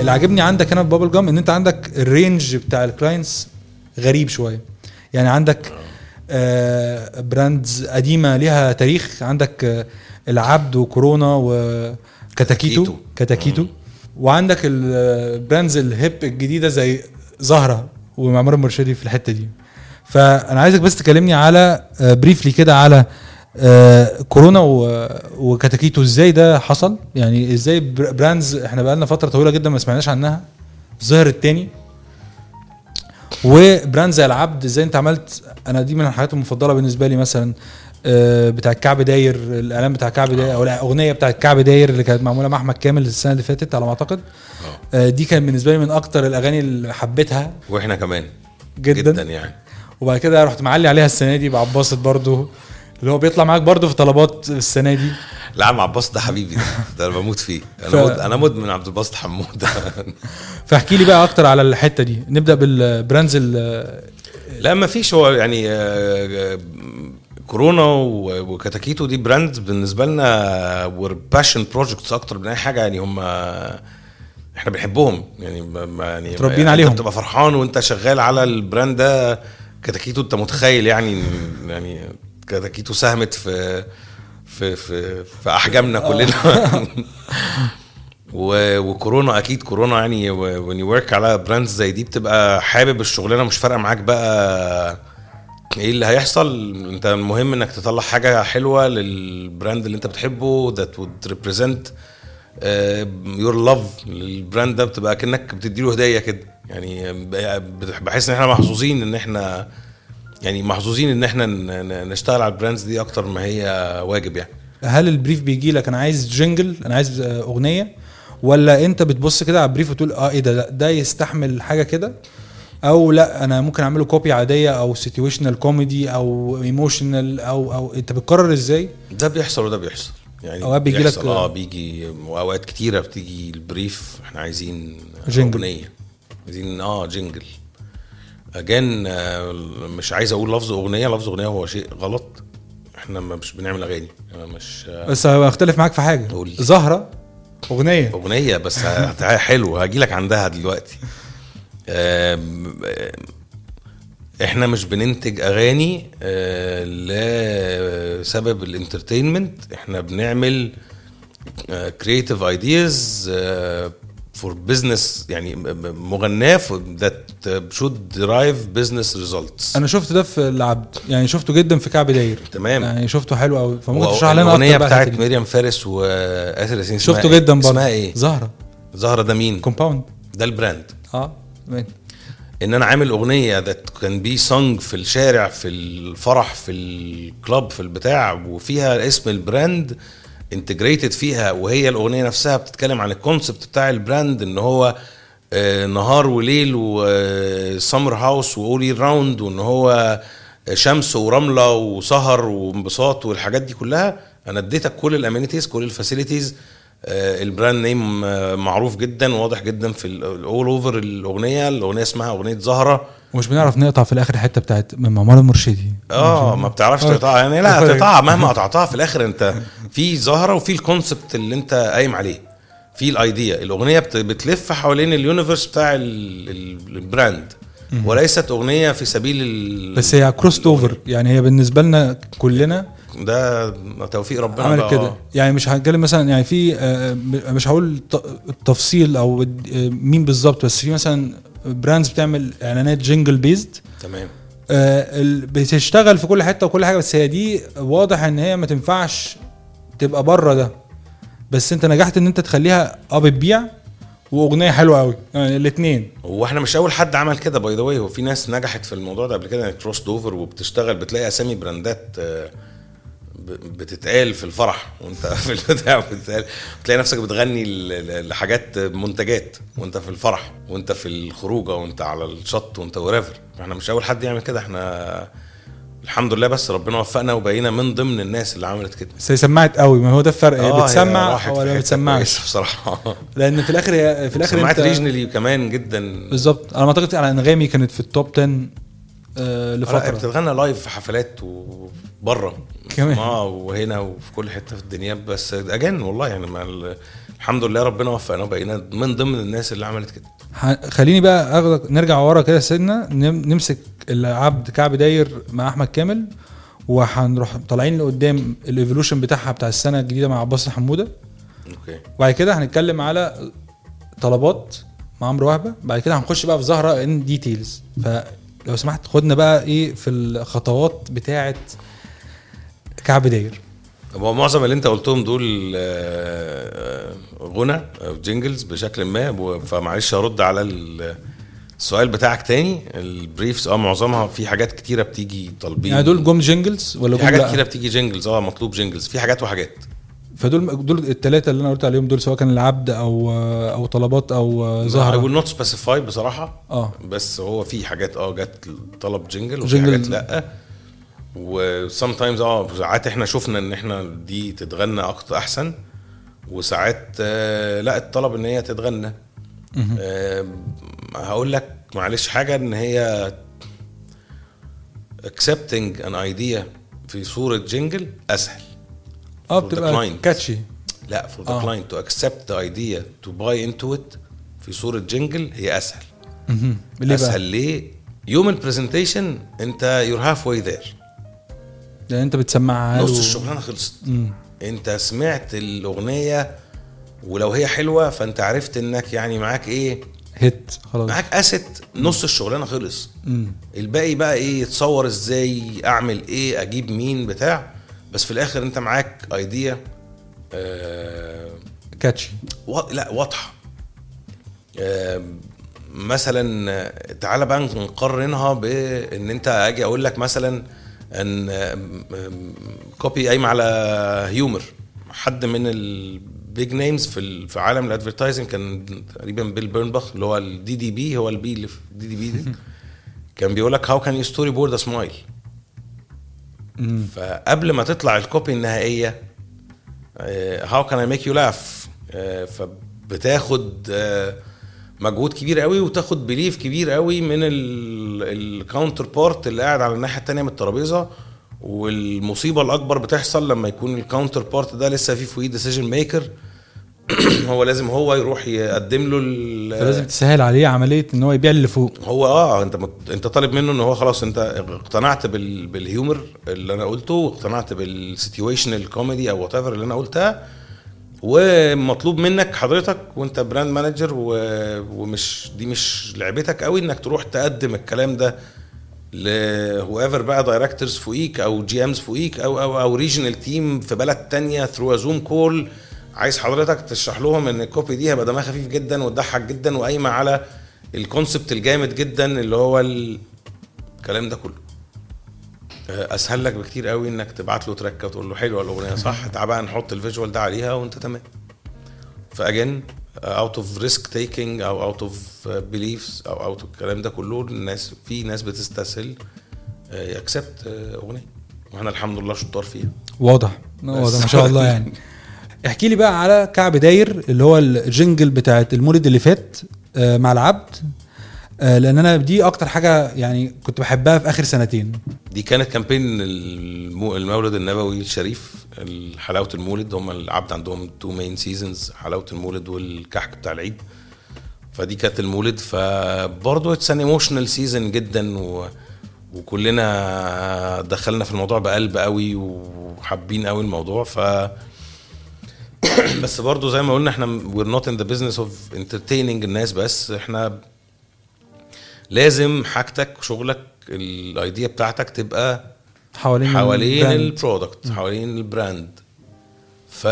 اللي عاجبني عندك هنا في Bubblegum إن أنت عندك ال range بتاع ال clients غريب شوية. يعني عندك آه brands قديمة ليها تاريخ. عندك آه العبد وكورونا وكتاكيتو. كتاكيتو. كتاكيتو. وعندك ال brands ال hip الجديدة زي زهرة ومعمار المرشدي في الحتة دي. فأنا عايزك بس تكلمني على briefly كده على آه، كورونا و- وكتاكيتو إزاي ده حصل؟ يعني إزاي بر- brands إحنا بقالنا فترة طويلة جدا ما سمعناش عنها ظهر التاني. و brand زي العبد إزاي أنت عملت؟ أنا دي من الحاجات المفضلة بالنسبة لي مثلا آه، بتاع الكعب داير الإعلان بتاع الكعب داير أو الأغنية بتاع الكعب داير اللي كانت معمولة مع أحمد كامل السنة اللي فاتت على ما أعتقد. آه، دي كان بالنسبة لي من أكتر الأغاني اللي حبيتها. وإحنا كمان. جدا, جدا يعني. وبعد كده رحت معلي عليها السنة دي بعباسط برضو. اللي هو بيطلع معاك برضو في طلبات السنة دي. لا عم عباس ده حبيبي. ده, ده أنا بموت فيه. أنا ف- مد... أنا مدمن عبد الباسط حمود فاحكي لي بقى أكتر على الحتة دي. نبدأ بال brands ال- لا ما فيش. هو يعني آه، كورونا وكتاكيتو دي brand بالنسبة لنا our passion projects أكتر من أي حاجة. يعني هم إحنا بنحبهم. يعني ما- يعني متربيين أنت عليهم. بتبقى فرحان وأنت شغال على ال brand ده كتاكيتو. أنت متخيل يعني يعني كتاكيتو ساهمت في في في, في أحجامنا كلنا. وكورونا أكيد كورونا يعني when you work على brands زي دي بتبقى حابب الشغلانة مش فارقة معاك بقى إيه اللي هيحصل. أنت المهم إنك تطلع حاجة حلوة لل brand اللي أنت بتحبه that would represent your love لل brand ده بتبقى كأنك بتديله هدية كده. يعني ب- بحس إن إحنا محظوظين إن إحنا يعني محظوظين إن إحنا نشتغل على ال brands دي أكتر ما هي واجب يعني. هل ال brief بيجي لك أنا عايز jingle أنا عايز أغنية ولا أنت بتبص كده على ال brief وتقول آه إيه ده لأ، ده يستحمل حاجة كده؟ أو لأ أنا ممكن أعمله copy عادية أو situational comedy أو emotional أو أو أنت بتقرر إزاي؟ ده بيحصل وده بيحصل. يعني أوقات بيجي لك- آه بيجي واوقات كتيرة بتيجي ال brief إحنا عايزين jingle. أغنية عايزين آه jingle again آه، مش عايز أقول لفظ أغنية لفظ أغنية هو شيء غلط. إحنا ما- مش بنعمل أغاني. أنا مش آه، بس هختلف معاك في حاجة. قول. زهرة أغنية. أغنية بس حلو. هاجي لك عندها دلوقتي. إحنا مش بننتج أغاني آه، لسبب ال entertainment. إحنا بنعمل creative ideas for business يعني مغناه that should drive business results أنا شفت ده في العبد يعني شفته جدا في كعب داير تمام يعني شفته حلو قوي فممكن تشرح لنا الأغنية بتاعت. مريم فارس وآسر ياسين شفته اسمها إيه؟ جدا برضه اسمها إيه؟ زهرة زهرة ده مين؟ compound ده ال brand آه تمام. إن أنا عامل أغنية that can be sung في الشارع في الفرح في ال club في البتاع وفيها اسم ال brand integrated فيها وهي الأغنية نفسها بتتكلم عن ال concept بتاع ال brand إن هو آه، نهار وليل و summer house و all round وإن هو شمس ورملة وسهر وانبساط والحاجات دي كلها. أنا اديتك كل ال amenities كل ال facilities ال brand name آه، معروف جدا واضح جدا في الأول over الأغنية. الأغنية اسمها أغنية زهرة. ومش بنعرف نقطع في الآخر الحتة بتاعت من معمار المرشدي آه ما بتعرفش آه. تقطعها. يعني لا آه. هتقطعها مهما قطعتها في الآخر أنت. في زهره وفي ال concept اللي انت قايم عليه. في ال idea الأغنية بت- بتلف حوالين ال universe بتاع ال- ال- ال brand وليست أغنية في سبيل ال... بس هي crossed over يعني هي بالنسبة لنا كلنا ده توفيق ربنا بقى، كده. آه. يعني مش هنتكلم مثلا يعني في آه، مش هقول التفصيل أو آه، مين بالظبط بس في مثلا brands بتعمل إعلانات jingle based تمام. بتشتغل في كل حتة وكل حاجة بس هي دي واضح إن هي ما تنفعش تبقى بره ده. بس انت نجحت ان انت تخليها آه بتبيع واغنية حلوة قوي. يعني الاثنين هو إحنا مش أول حد عمل كده by the way هو في ناس نجحت في الموضوع ده قبل كده يعني cross over وبتشتغل بتلاقي أسامي brandات آه، بتتقال في الفرح. وانت في البتاع بتتقال. بتلاقي نفسك بتغني لحاجات منتجات. وانت في الفرح وانت في الخروجة وانت على الشط وانت whatever إحنا مش أول حد يعمل كده. إحنا الحمد لله بس ربنا وفقنا وبقينا من ضمن الناس اللي عملت كده. بس هي سمعت قوي ما هو ده الفرق آه، بتسمع ولا ما بتسمعش؟ بصراحة. لأن في الآخر هي في الآخر سمعت regionally كمان جدا. بالظبط. أنا ما أعتقد على أنغامي كانت في ال top 10 آه لا لفترة. بتتغنى live في حفلات وبره كمان. آه وهنا وفي كل حتة في الدنيا. بس again والله يعني مع ال- الحمد لله ربنا وفقنا وبقينا من ضمن الناس اللي عملت كده. خليني بقى أخدك نرجع ورا كده سنة نم- نمسك العبد كعب داير مع أحمد كامل وهنروح طالعين لقدام ال evolution بتاعها بتاع السنة الجديدة مع عباس حمودة. okay. وبعد كده هنتكلم على طلبات مع عمرو وهبة. بعد كده هنخش بقى في زهرة in details فلو سمحت خدنا بقى إيه في الخطوات بتاعه كعب داير. هو معظم اللي أنت قلتهم دول آه، آه، غنى أو jingles بشكل ما فمعلش هرد على ال- السؤال بتاعك تاني ال briefs آه معظمها في حاجات كتيرة بتيجي طالبين. يعني دول جم jingles ولا في حاجات؟ كتيرة بتيجي jingles آه مطلوب jingles في حاجات وحاجات. فدول دول الثلاثه اللي أنا قلت عليهم دول سواء كان العبد أو أو طلبات أو I زهرة. will not specify بصراحة آه. بس هو في حاجات آه جت طلب jingle وفي jingle. حاجات لأ. و sometimes آه ساعات إحنا شفنا إن إحنا دي تتغنى أكتر أحسن وساعات آه لأ الطلب إن هي تتغنى. آه هقول لك معلش حاجة إن هي accepting an idea في صورة jingle أسهل آه بتبقى. catchy لا for the آه. client to accept the idea to buy into it في صورة jingle هي أسهل. ليه أسهل؟ ليه يوم ال presentation أنت you're halfway there لأن أنت بتسمعها نص له. الشغلانة خلصت مم. أنت سمعت الأغنية ولو هي حلوة فأنت عرفت إنك يعني معاك إيه هيت خلاص. معاك اسيت نص الشغلانة خلص. مم. الباقي بقى إيه تصور إزاي أعمل إيه أجيب مين بتاع. بس في الآخر أنت معاك ايديا آه كاتشي و... لا واضحة. آه، مثلا تعالى بقى نقارنها بإن أنت أجي أقول لك مثلا إن copy قايمه على humor حد من ال big names في في عالم ال advertising كان تقريبا بيل بيرنباخ اللي هو ال DDB هو ال B اللي في DDB دي. كان بيقول لك how can you storyboard a smile. فقبل ما تطلع ال copy النهائية how can I make you laugh فبتاخد آه، مجهود كبير قوي وتاخد belief كبير قوي من ال counterpart اللي قاعد على الناحية التانية من الترابيزة. والمصيبة الأكبر بتحصل لما يكون ال counterpart ده لسه فيه فوقيه decision maker هو لازم هو يروح يقدم له ال- فلازم تسهل عليه عملية إن هو يبيع اللي فوق. هو آه أنت مت... أنت طالب منه إن هو خلاص أنت اقتنعت بال... بال humor اللي أنا قلته واقتنعت بال situational comedy أو وات اللي أنا قلتها ومطلوب منك حضرتك وأنت brand manager و... ومش دي مش لعبتك قوي إنك تروح تقدم الكلام ده ل whoever بقى directors فوقيك أو GMs فوقيك أو أو أو regional team في بلد تانية through Zoom call عايز حضرتك تشرح لهم إن ال copy دي هيبقى دمها خفيف جدا وتضحك جدا وقايمة على ال concept الجامد جدا اللي هو ال- الكلام ده كله. أسهل لك بكتير قوي إنك تبعت له track وتقول له حلوة الأغنية صح؟ تعال بقى نحط ال visual ده عليها وأنت تمام. ف again out of risk taking أو out of beliefs أو اوت الكلام ده كله الناس في ناس بتستسهل accept أغنية. وإحنا الحمد لله شطار فيها. واضح. واضح ما شاء الله يعني. احكي لي بقى على كعب داير اللي هو ال jingle بتاعت المولد اللي فات آه، مع العبد. آه، لأن أنا دي أكتر حاجة يعني كنت بحبها في آخر سنتين. دي كانت campaign المو- المولد النبوي الشريف حلاوه المولد. هم العبد عندهم two main seasons حلاوة المولد والكحك بتاع العيد. فدي كانت المولد. فبرضه it's an emotional season جدا و وكلنا دخلنا في الموضوع بقلب قوي وحابين قوي الموضوع. ف بس برضه زي ما قلنا إحنا we're not in the business of entertaining الناس بس. إحنا لازم حاجتك وشغلك ال idea بتاعتك تبقى حوالين حوالين. ال product حوالين ال brand. ف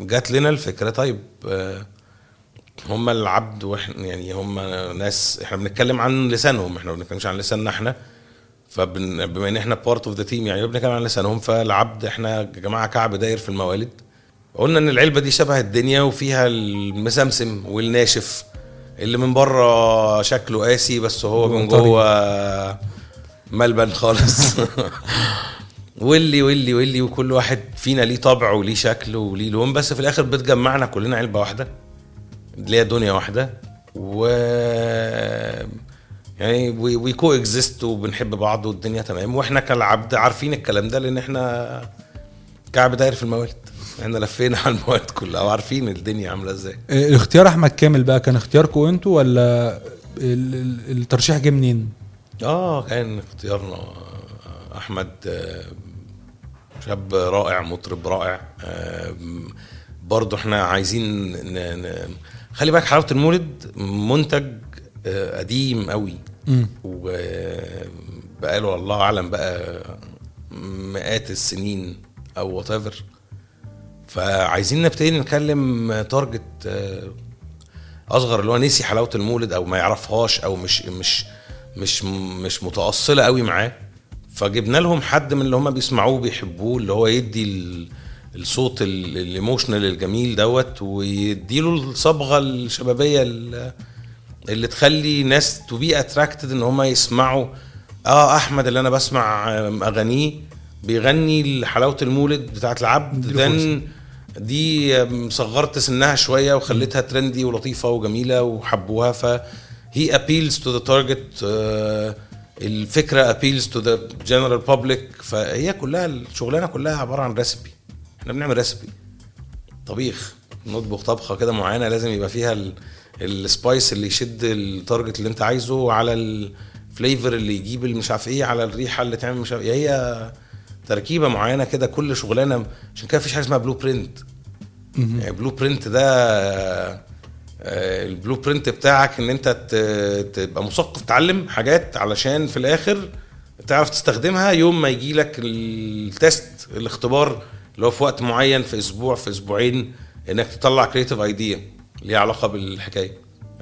جات لنا الفكرة طيب آه، هم العبد وإحنا يعني هم ناس إحنا بنتكلم عن لسانهم إحنا ما بنتكلمش عن لساننا إحنا. فبما إن إحنا part of the team يعني بنتكلم عن لسانهم فالعبد إحنا يا جماعة كعب داير في الموالد. قلنا إن العلبة دي شبه الدنيا وفيها المسمسم والناشف. اللي من بره شكله قاسي بس هو من. جوه ملبن خالص واللي واللي واللي وكل واحد فينا ليه طبع وليه شكل وليه لون بس في الآخر بتجمعنا كلنا علبة واحدة اللي هي دنيا واحدة و يعني we coexist وبنحب بعض والدنيا تمام وإحنا كالعبد عارفين الكلام ده لأن إحنا كعب داير في الموالد إحنا لفينا على الموالد كلها وعارفين الدنيا عاملة إزاي آه، اختيار أحمد كامل بقى كان اختياركم أنتوا ولا ال- ال- الترشيح جه منين؟ آه كان اختيارنا أحمد آه، شاب رائع مطرب رائع آه، برضه إحنا عايزين ن... ن... خلي بالك حلاوة المولد منتج آه، قديم قوي. وبقاله الله أعلم بقى مئات السنين أو وات فعايزين نبتدي نتكلم target آه، أصغر اللي هو نسي حلاوة المولد أو ما يعرفهاش أو مش مش مش مش متأصلة قوي معاه. فجبنا لهم حد من اللي هم بيسمعوه بيحبوه اللي هو يدي ال- الصوت ال- ال emotional الجميل دوت ويديله الصبغة الشبابية ال- اللي تخلي ناس to be attracted إن هم يسمعوا. آه أحمد اللي أنا بسمع آم، أغانيه بيغني حلاوة المولد بتاعت العبد then دي صغرت سنها شوية وخليتها trendy ولطيفة وجميلة وحبوها ف هي appeals to the target آه، الفكرة appeals to the general public فهي كلها الشغلانه كلها عبارة عن recipe إحنا بنعمل recipe طبيخ نطبخ طبخة كده معينة لازم يبقى فيها ال- ال spice اللي يشد ال target اللي انت عايزه على ال flavor اللي يجيب مش عارف إيه على الريحة اللي تعمل مش عارف إيه. هي تركيبة معينة كده كل شغلانة عشان كده مفيش حاجة اسمها blueprint يعني blueprint ده آه، ال blueprint بتاعك إن أنت تبقى مثقف تتعلم حاجات علشان في الآخر تعرف تستخدمها يوم ما يجي لك ال test الاختبار اللي هو في وقت معين في أسبوع في أسبوعين إنك تطلع creative idea ليها علاقة بالحكاية.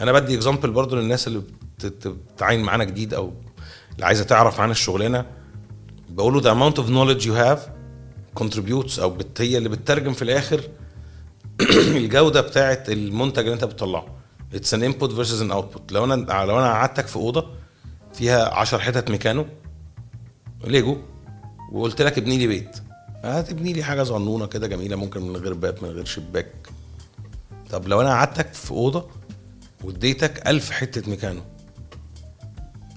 أنا بدي example برضو للناس اللي بت- بتتعين معانا جديد أو اللي عايزة تعرف عن الشغلانة. بقول له the amount of knowledge you have contributes أو هي اللي بتترجم في الآخر الجودة بتاعت المنتج اللي أنت بتطلعه. it's an input versus an output لو أنا لو أنا قعدتك في أوضة فيها 10 حتت ميكانو ليجو وقلت لك ابني لي بيت. هتبني لي حاجة صغنونة كده جميلة ممكن من غير باب من غير شباك. طب لو أنا قعدتك في أوضة واديتك ألف حتة ميكانو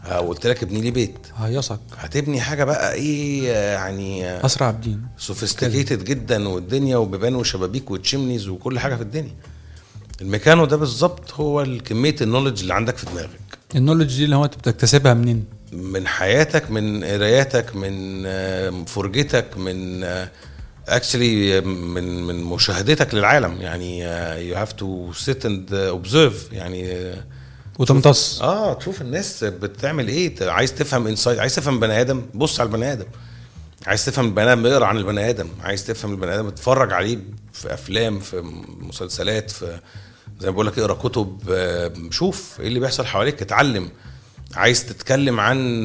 ها، وقلت لك ابني لي بيت. هيصت. هتبني حاجة بقى إيه يعني سرايا عابدين sophisticated جدا والدنيا وبيبان وشبابيك و chimneys وكل حاجة في الدنيا. الميكانو ده بالظبط هو كميه ال knowledge اللي عندك في دماغك. ال knowledge دي اللي هو انت بتكتسبها منين؟ من حياتك من قراياتك من آه، فرجتك من actually من من مشاهدتك للعالم. يعني you have to sit and observe يعني آه، وتمتص. آه تشوف الناس بتعمل إيه؟ عايز تفهم insight عايز تفهم بني آدم؟ بص على البني آدم. عايز تفهم البني آدم؟ اقرأ عن البني آدم. عايز تفهم البني آدم؟ اتفرج عليه في أفلام في مسلسلات في زي ما بقول لك اقرأ كتب. آه، شوف إيه اللي بيحصل حواليك. اتعلم. عايز تتكلم عن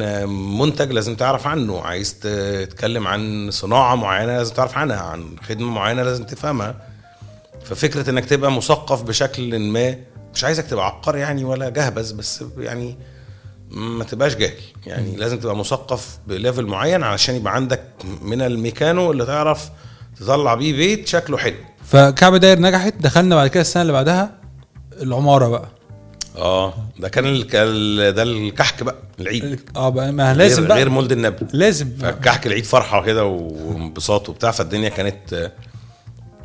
منتج لازم تعرف عنه. عايز تتكلم عن صناعة معينة لازم تعرف عنها. عن خدمة معينة لازم تفهمها. ففكرة إنك تبقى مثقف بشكل ما مش عايزك تبقى عبقري يعني ولا جهبذ بس يعني ما تبقاش جاهل. يعني لازم تبقى مثقف ب level معين علشان يبقى عندك من الميكانو اللي تعرف تطلع بيه بيت شكله حلو. فكعب داير نجحت دخلنا بعد كده السنة اللي بعدها العمارة بقى. آه ده كان ال... ده الكحك بقى العيد. آه بقى ما لازم غير, بقى. غير مولد النبي. لازم. فالكحك العيد فرحة كده وانبساط وبتاع فالدنيا كانت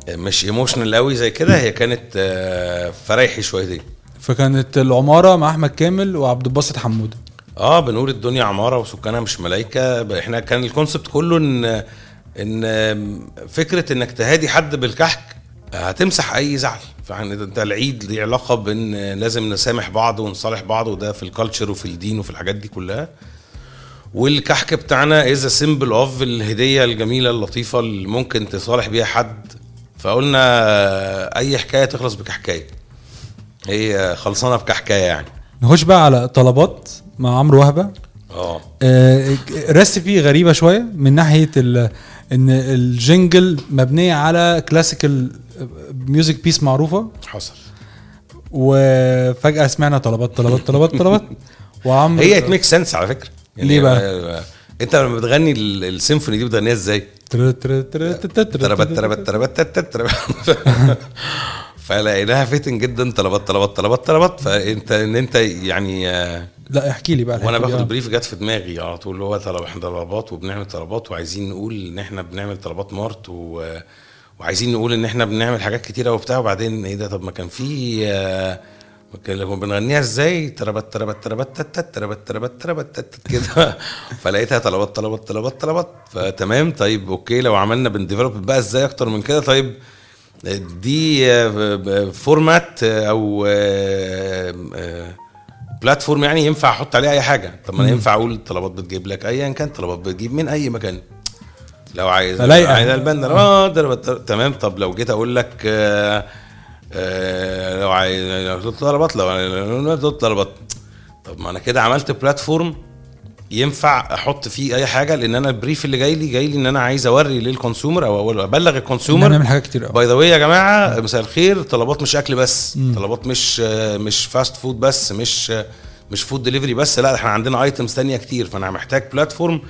مش emotional قوي زي كده هي كانت آه، فرايحي شويتين فكانت العمارة مع أحمد كامل وعبد الباسط حمودة. آه بنقول الدنيا عمارة وسكانها مش ملايكة. إحنا كان ال concept كله إن إن فكرة إنك تهادي حد بالكحك هتمسح أي زعل. فإحنا انت العيد ليه علاقة بإن لازم نسامح بعض ونصالح بعض وده في ال culture وفي الدين وفي الحاجات دي كلها. والكحك بتاعنا is symbol of الهدية الجميلة اللطيفة اللي ممكن تصالح بيها حد. فقلنا أي حكاية تخلص بكحكاية. هي خلصانة بكحكاية يعني. نخش بقى على طلبات مع عمرو وهبة. آه. آه، recipe غريبة شوية من ناحية ال- إن ال jingle مبنية على classical music piece معروفة. حصل. وفجأة سمعنا طلبات طلبات طلبات طلبات. وعمرو هي ات ميك سنس على فكرة. ليه بقى؟ انت لما بتغني ال- السيمفوني دي بتغنيها إزاي؟ فلقيناها fitting جدا طلبات طلبات طلبات طلبات فانت ان انت يعني لا احكي لي بقى وأنا. باخد. ال brief جت في دماغي على طول اللي هو طلب إحنا طلبات وبنعمل طلبات وعايزين نقول إن إحنا بنعمل طلبات مارت و وعايزين نقول إن إحنا بنعمل حاجات كتيرة وبتاع وبعدين إيه ده طب ما كان في آه، لما بنغنيها إزاي؟ تربت تربت تربت تت تربت تربت تربت تت كده. فلقيتها طلبات طلبات طلبات طلبات فتمام طيب okay لو عملنا بن develop بقى إزاي أكتر من كده طيب دي format أو platform يعني ينفع أحط عليه أي حاجة. طب ما أنا ينفع أقول طلبات بتجيب لك ايا كان طلبات بتجيب من أي مكان. لو عايز. عايز ال band. آه تمام طب لو جيت أقول لك آه، آه، لو عايز لو تطلب طلبات لو طلبات طب ما أنا كده عملت platform ينفع أحط فيه أي حاجة لأن أنا ال brief اللي جاي لي جاي لي إن أنا عايز أوري لل consumer أو أبلغ ال consumer نعمل حاجات كتير by the way يا جماعة مساء الخير. طلبات مش أكل بس. طلبات مش مش fast food بس مش مش food delivery بس لا إحنا عندنا items تانية كتير. فأنا محتاج platform آه،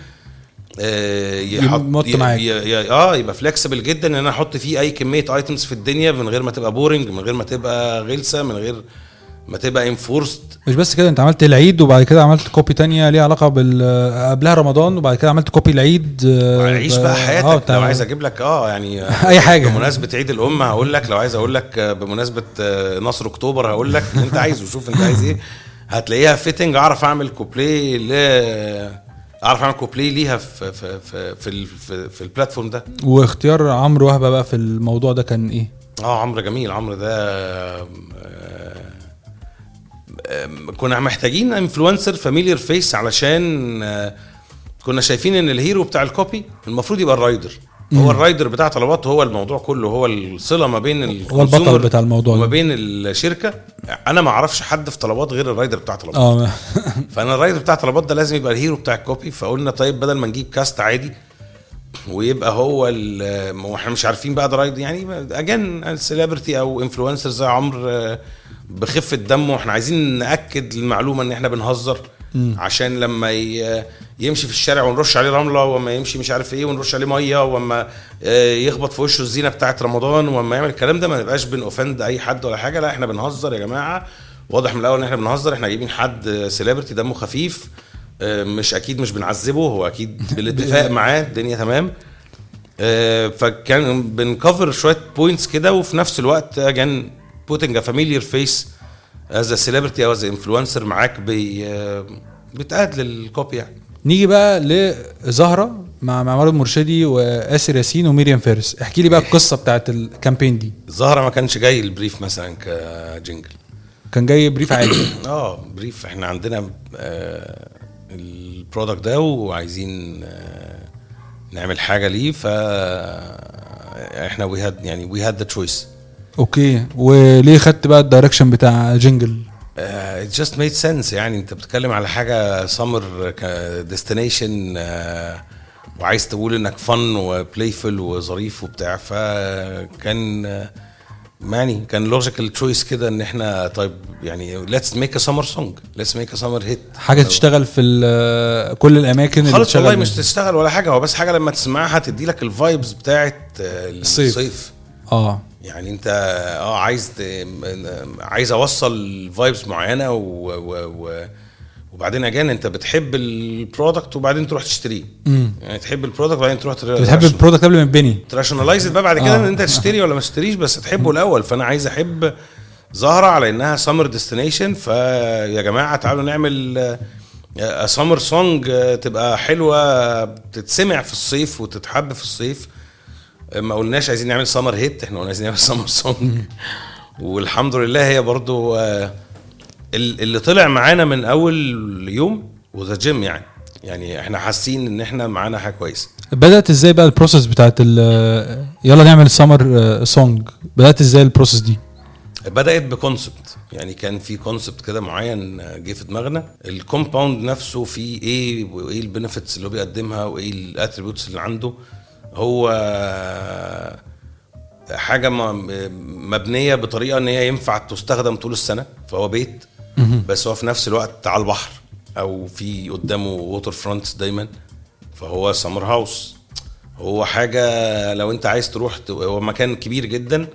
يحط يمط ي- معاك. ي- ي- آه يبقى flexible جدا إن أنا أحط فيه أي كمية items في الدنيا من غير ما تبقى boring من غير ما تبقى غلسة من غير ما تبقى enforced مش بس كده أنت عملت العيد وبعد كده عملت copy تانية ليها علاقة بال قبلها رمضان وبعد كده عملت copy العيد آه، عيش بقى حياتك بتاع- لو عايز أجيب لك آه يعني أي حاجة. بمناسبة عيد الام هقول لك لو عايز أقول لك آه، بمناسبة آه، نصر أكتوبر هقول لك اللي أنت عايزه شوف أنت عايز إيه هتلاقيها fitting أعرف أعمل كوبلي ل أعرف اعمل كوبلي ليها في في في في, في, في ال platform ده. واختيار عمرو وهبة بقى في الموضوع ده كان إيه؟ آه عمرو جميل. عمرو ده آه، آه، كنا محتاجين influencer familiar face علشان آه، كنا شايفين إن ال hero بتاع ال copy المفروض يبقى ال rider هو ال rider بتاع طلبات هو الموضوع كله هو الصلة ما بين ال consumer بتاع الموضوع وما. بين الشركة. أنا ما أعرفش حد في طلبات غير ال rider بتاع طلبات. آه. فأنا ال rider بتاع طلبات ده لازم يبقى ال hero بتاع ال copy. فقلنا طيب بدل ما نجيب cast عادي ويبقى هو ال- ما هو إحنا مش عارفين بقى ده rider يعني again celebrity أو influencer زي عمرو آه، بخفة دمه. إحنا عايزين نأكد المعلومة إن إحنا بنهزر. عشان لما يمشي في الشارع ونرش عليه رملة وما يمشي مش عارف إيه ونرش عليه مية وما آه، يخبط في وشه الزينة بتاعت رمضان وما يعمل الكلام ده ما نبقاش بن offend أي حد ولا حاجة. لا إحنا بنهزر يا جماعة. واضح من الأول إن إحنا بنهزر إحنا جايبين حد celebrity دمه خفيف آه، مش أكيد مش بنعذبه هو أكيد بالاتفاق معاه الدنيا تمام. آه، فكان بن cover شوية points كده وفي نفس الوقت again putting a familiar face as celebrity أو as influencer معاك بي آه، بت add لل copy يعني. نيجي بقى لزهرة مع معمر المرشدي وآسر ياسين وميريام فارس. احكي لي بقى القصة بتاعت ال campaign دي. زهرة ما كانش جاي ال brief مثلا ك jingle. كان جاي brief عادي. آه brief. إحنا عندنا آه ال product ده وعايزين آه نعمل حاجة ليه. ف إحنا we had يعني we had the choice okay. وليه خدت بقى ال direction بتاع jingle it just made sense. يعني أنت بتتكلم على حاجة summer destination وعايز تقول إنك fun و playful وظريف وبتاع. فكان آه، يعني كان logical choice كده إن إحنا طيب يعني let's make a summer song let's make a summer hit حاجة تشتغل في كل الأماكن اللي خالص والله مش. تشتغل ولا حاجة. هو بس حاجة لما تسمعها تدي لك ال vibes بتاعت آه، الصيف. الصيف. آه. يعني انت آه عايز عايز اوصل vibes معينة و, و, و وبعدين again انت بتحب ال product وبعدين تروح تشتريه. يعني تحب ال product وبعدين تروح بتحب ال product قبل ما تبتدي ت rationalize بقى بعد كده آه. إن انت تشتري ولا ما تشتريش بس تحبه الأول. فأنا عايز أحب زهرة على إنها summer destination فيا جماعة تعالوا نعمل summer song تبقى حلوة تتسمع في الصيف وتتحب في الصيف. ما قلناش عايزين نعمل summer hit إحنا قلنا عايزين نعمل summer song والحمد لله هي برضو آه، ال- اللي طلع معانا من أول يوم و the gem يعني. يعني إحنا حاسين إن إحنا معانا حاجة كويسة. بدأت إزاي بقى ال process بتاعت ال- يلا نعمل summer song بدأت إزاي ال process دي؟ بدأت ب concept يعني كان في concept كده معين جه في دماغنا. ال compound نفسه فيه إيه وإيه ال benefits اللي هو بيقدمها وإيه ال attributes اللي عنده. هو حاجة مبنية بطريقة إن هي ينفع تستخدم طول السنة فهو بيت بس هو في نفس الوقت على البحر أو في قدامه water fronts دايما فهو summer house هو حاجة لو أنت عايز تروح هو مكان كبير جدا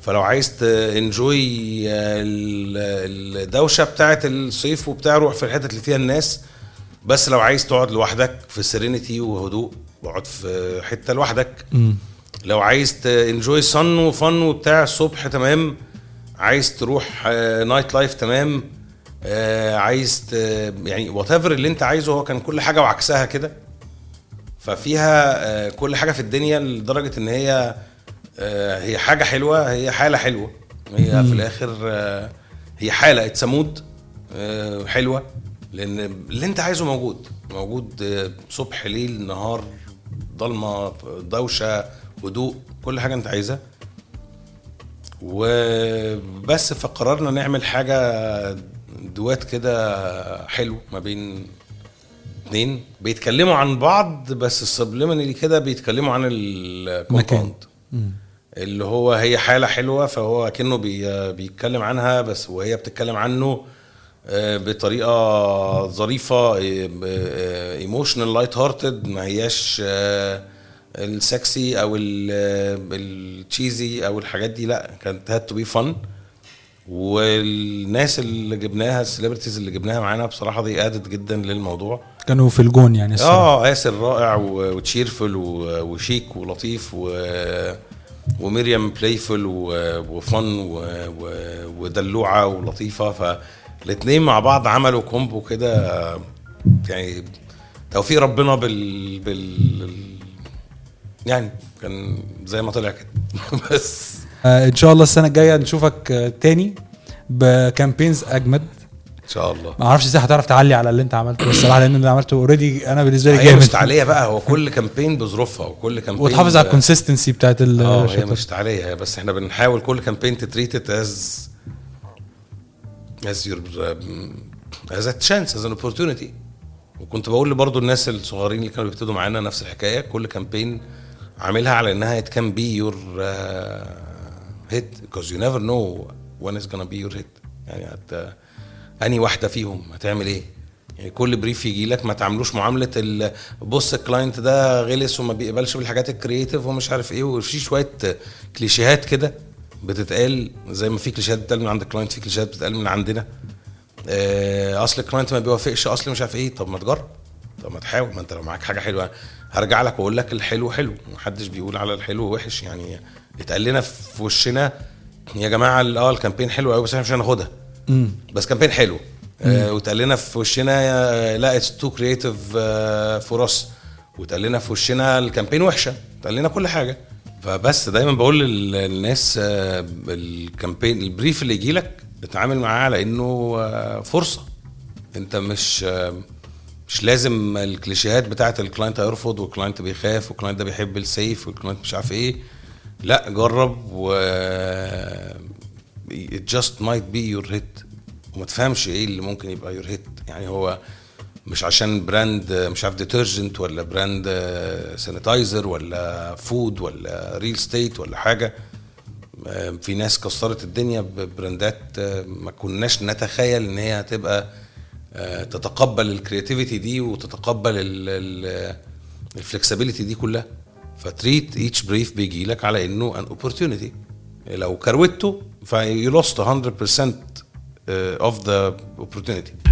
فلو عايز ت enjoy الدوشة بتاعه الصيف وبتاع روح في الحتت اللي فيها الناس. بس لو عايز تقعد لوحدك في serenity وهدوء اقعد في حتة لوحدك. لو عايز enjoy sun و fun وبتاع الصبح تمام. عايز تروح nightlife تمام. آه، عايز يعني what اللي انت عايزه هو كان كل حاجة وعكسها كده. ففيها آه، كل حاجة في الدنيا لدرجة إن هي آه، هي حاجة حلوة هي حالة حلوة. هي في الآخر آه، هي حالة. it's a mood حلوة. لأن اللي أنت عايزه موجود. موجود آه، صبح ليل نهار ضلمة دوشة هدوء كل حاجة أنت عايزها. وبس فقررنا نعمل حاجة duet كده حلو ما بين اتنين. بيتكلموا عن بعض بس ال subliminally كده بيتكلموا عن ال compound. اللي هو هي حالة حلوة فهو كأنه بي بيتكلم عنها بس وهي بتتكلم عنه. آه، بطريقة ظريفة emotional light hearted ما هياش آه، السكسي أو ال cheesy أو الحاجات دي لأ كانت had to be fun والناس اللي جبناها ال celebrities اللي جبناها معانا بصراحة دي added جدا للموضوع. كانوا في الجون يعني الصراحة. آه ياسر رائع و cheerful وشيك ولطيف و ومريم playful و fun ودلوعة ولطيفة. فالاثنين مع بعض عملوا combo كده يعني توفيق ربنا بال بال يعني كان زي ما طلع كده. بس. آه إن شاء الله السنة الجاية نشوفك آه تاني ب campaigns أجمد. إن شاء الله. ما أعرفش إزاي هتعرف تعلي على اللي أنت عملته بس الصراحه لأن اللي عملته already أنا بالنسبة لي هي مش جامد. تعليق بقى هو كل campaign بظروفها وكل campaign وتحافظ على ال consistency بتاعت آه هي. مش هي بس إحنا بنحاول كل campaign to treat as as your as a chance as an opportunity وكنت بقول برضو الناس الصغيرين اللي كانوا بيبتدوا معانا نفس الحكاية كل campaign عاملها على إنها it can be your uh, hit. Because you never know when it's gonna be your hit. يعني hit أنهي واحدة فيهم هتعمل إيه. يعني كل brief يجي لك ما تعملوش معاملة بص ال client ده غلس وما بيقبلش بالحاجات ال creative ومش عارف إيه وفي شوية كليشيهات كده. بتتقال زي ما في كليشيهات بتتقال من عند ال client في كليشيهات بتتقال من عندنا. آه، أصل ال client ما بيوافقش أصل مش عارف إيه. طب ما تجرب. طب ما تحاول. ما أنت لو معاك حاجة حلوة هرجع لك وأقول لك الحلو حلو. محدش بيقول على الحلو وحش. يعني اتقال لنا في وشنا يا جماعة آه ال campaign حلو قوي بس إحنا مش هناخدها. بس campaign حلو. آه واتقال لنا في وشنا آه، لا it's too creative for us واتقال لنا في وشنا ال campaign وحشة. اتقال لنا كل حاجة. فبس دايما بقول لل- للناس آه، ال campaign ال brief اللي يجي لك اتعامل معاه على إنه آه، فرصة. أنت مش آه، مش لازم الكليشيهات بتاعت الكلاينت هيرفض والكلاينت بيخاف والكلاينت ده بيحب السيف والكلاينت مش عارف إيه. لا جرب و it just might be your hit. وما تفهمش إيه اللي ممكن يبقى your hit. يعني هو مش عشان brand مش عارف detergent ولا brand sanitizer ولا food ولا real estate ولا حاجة. آه، في ناس كسرت الدنيا ب brandات آه، ما كناش نتخيل إن هي هتبقى آه، تتقبل ال creativity دي وتتقبل ال flexibility دي كلها. ف treat each brief بيجي لك على إنه an opportunity لو كروته ف you lost 100% of the opportunity.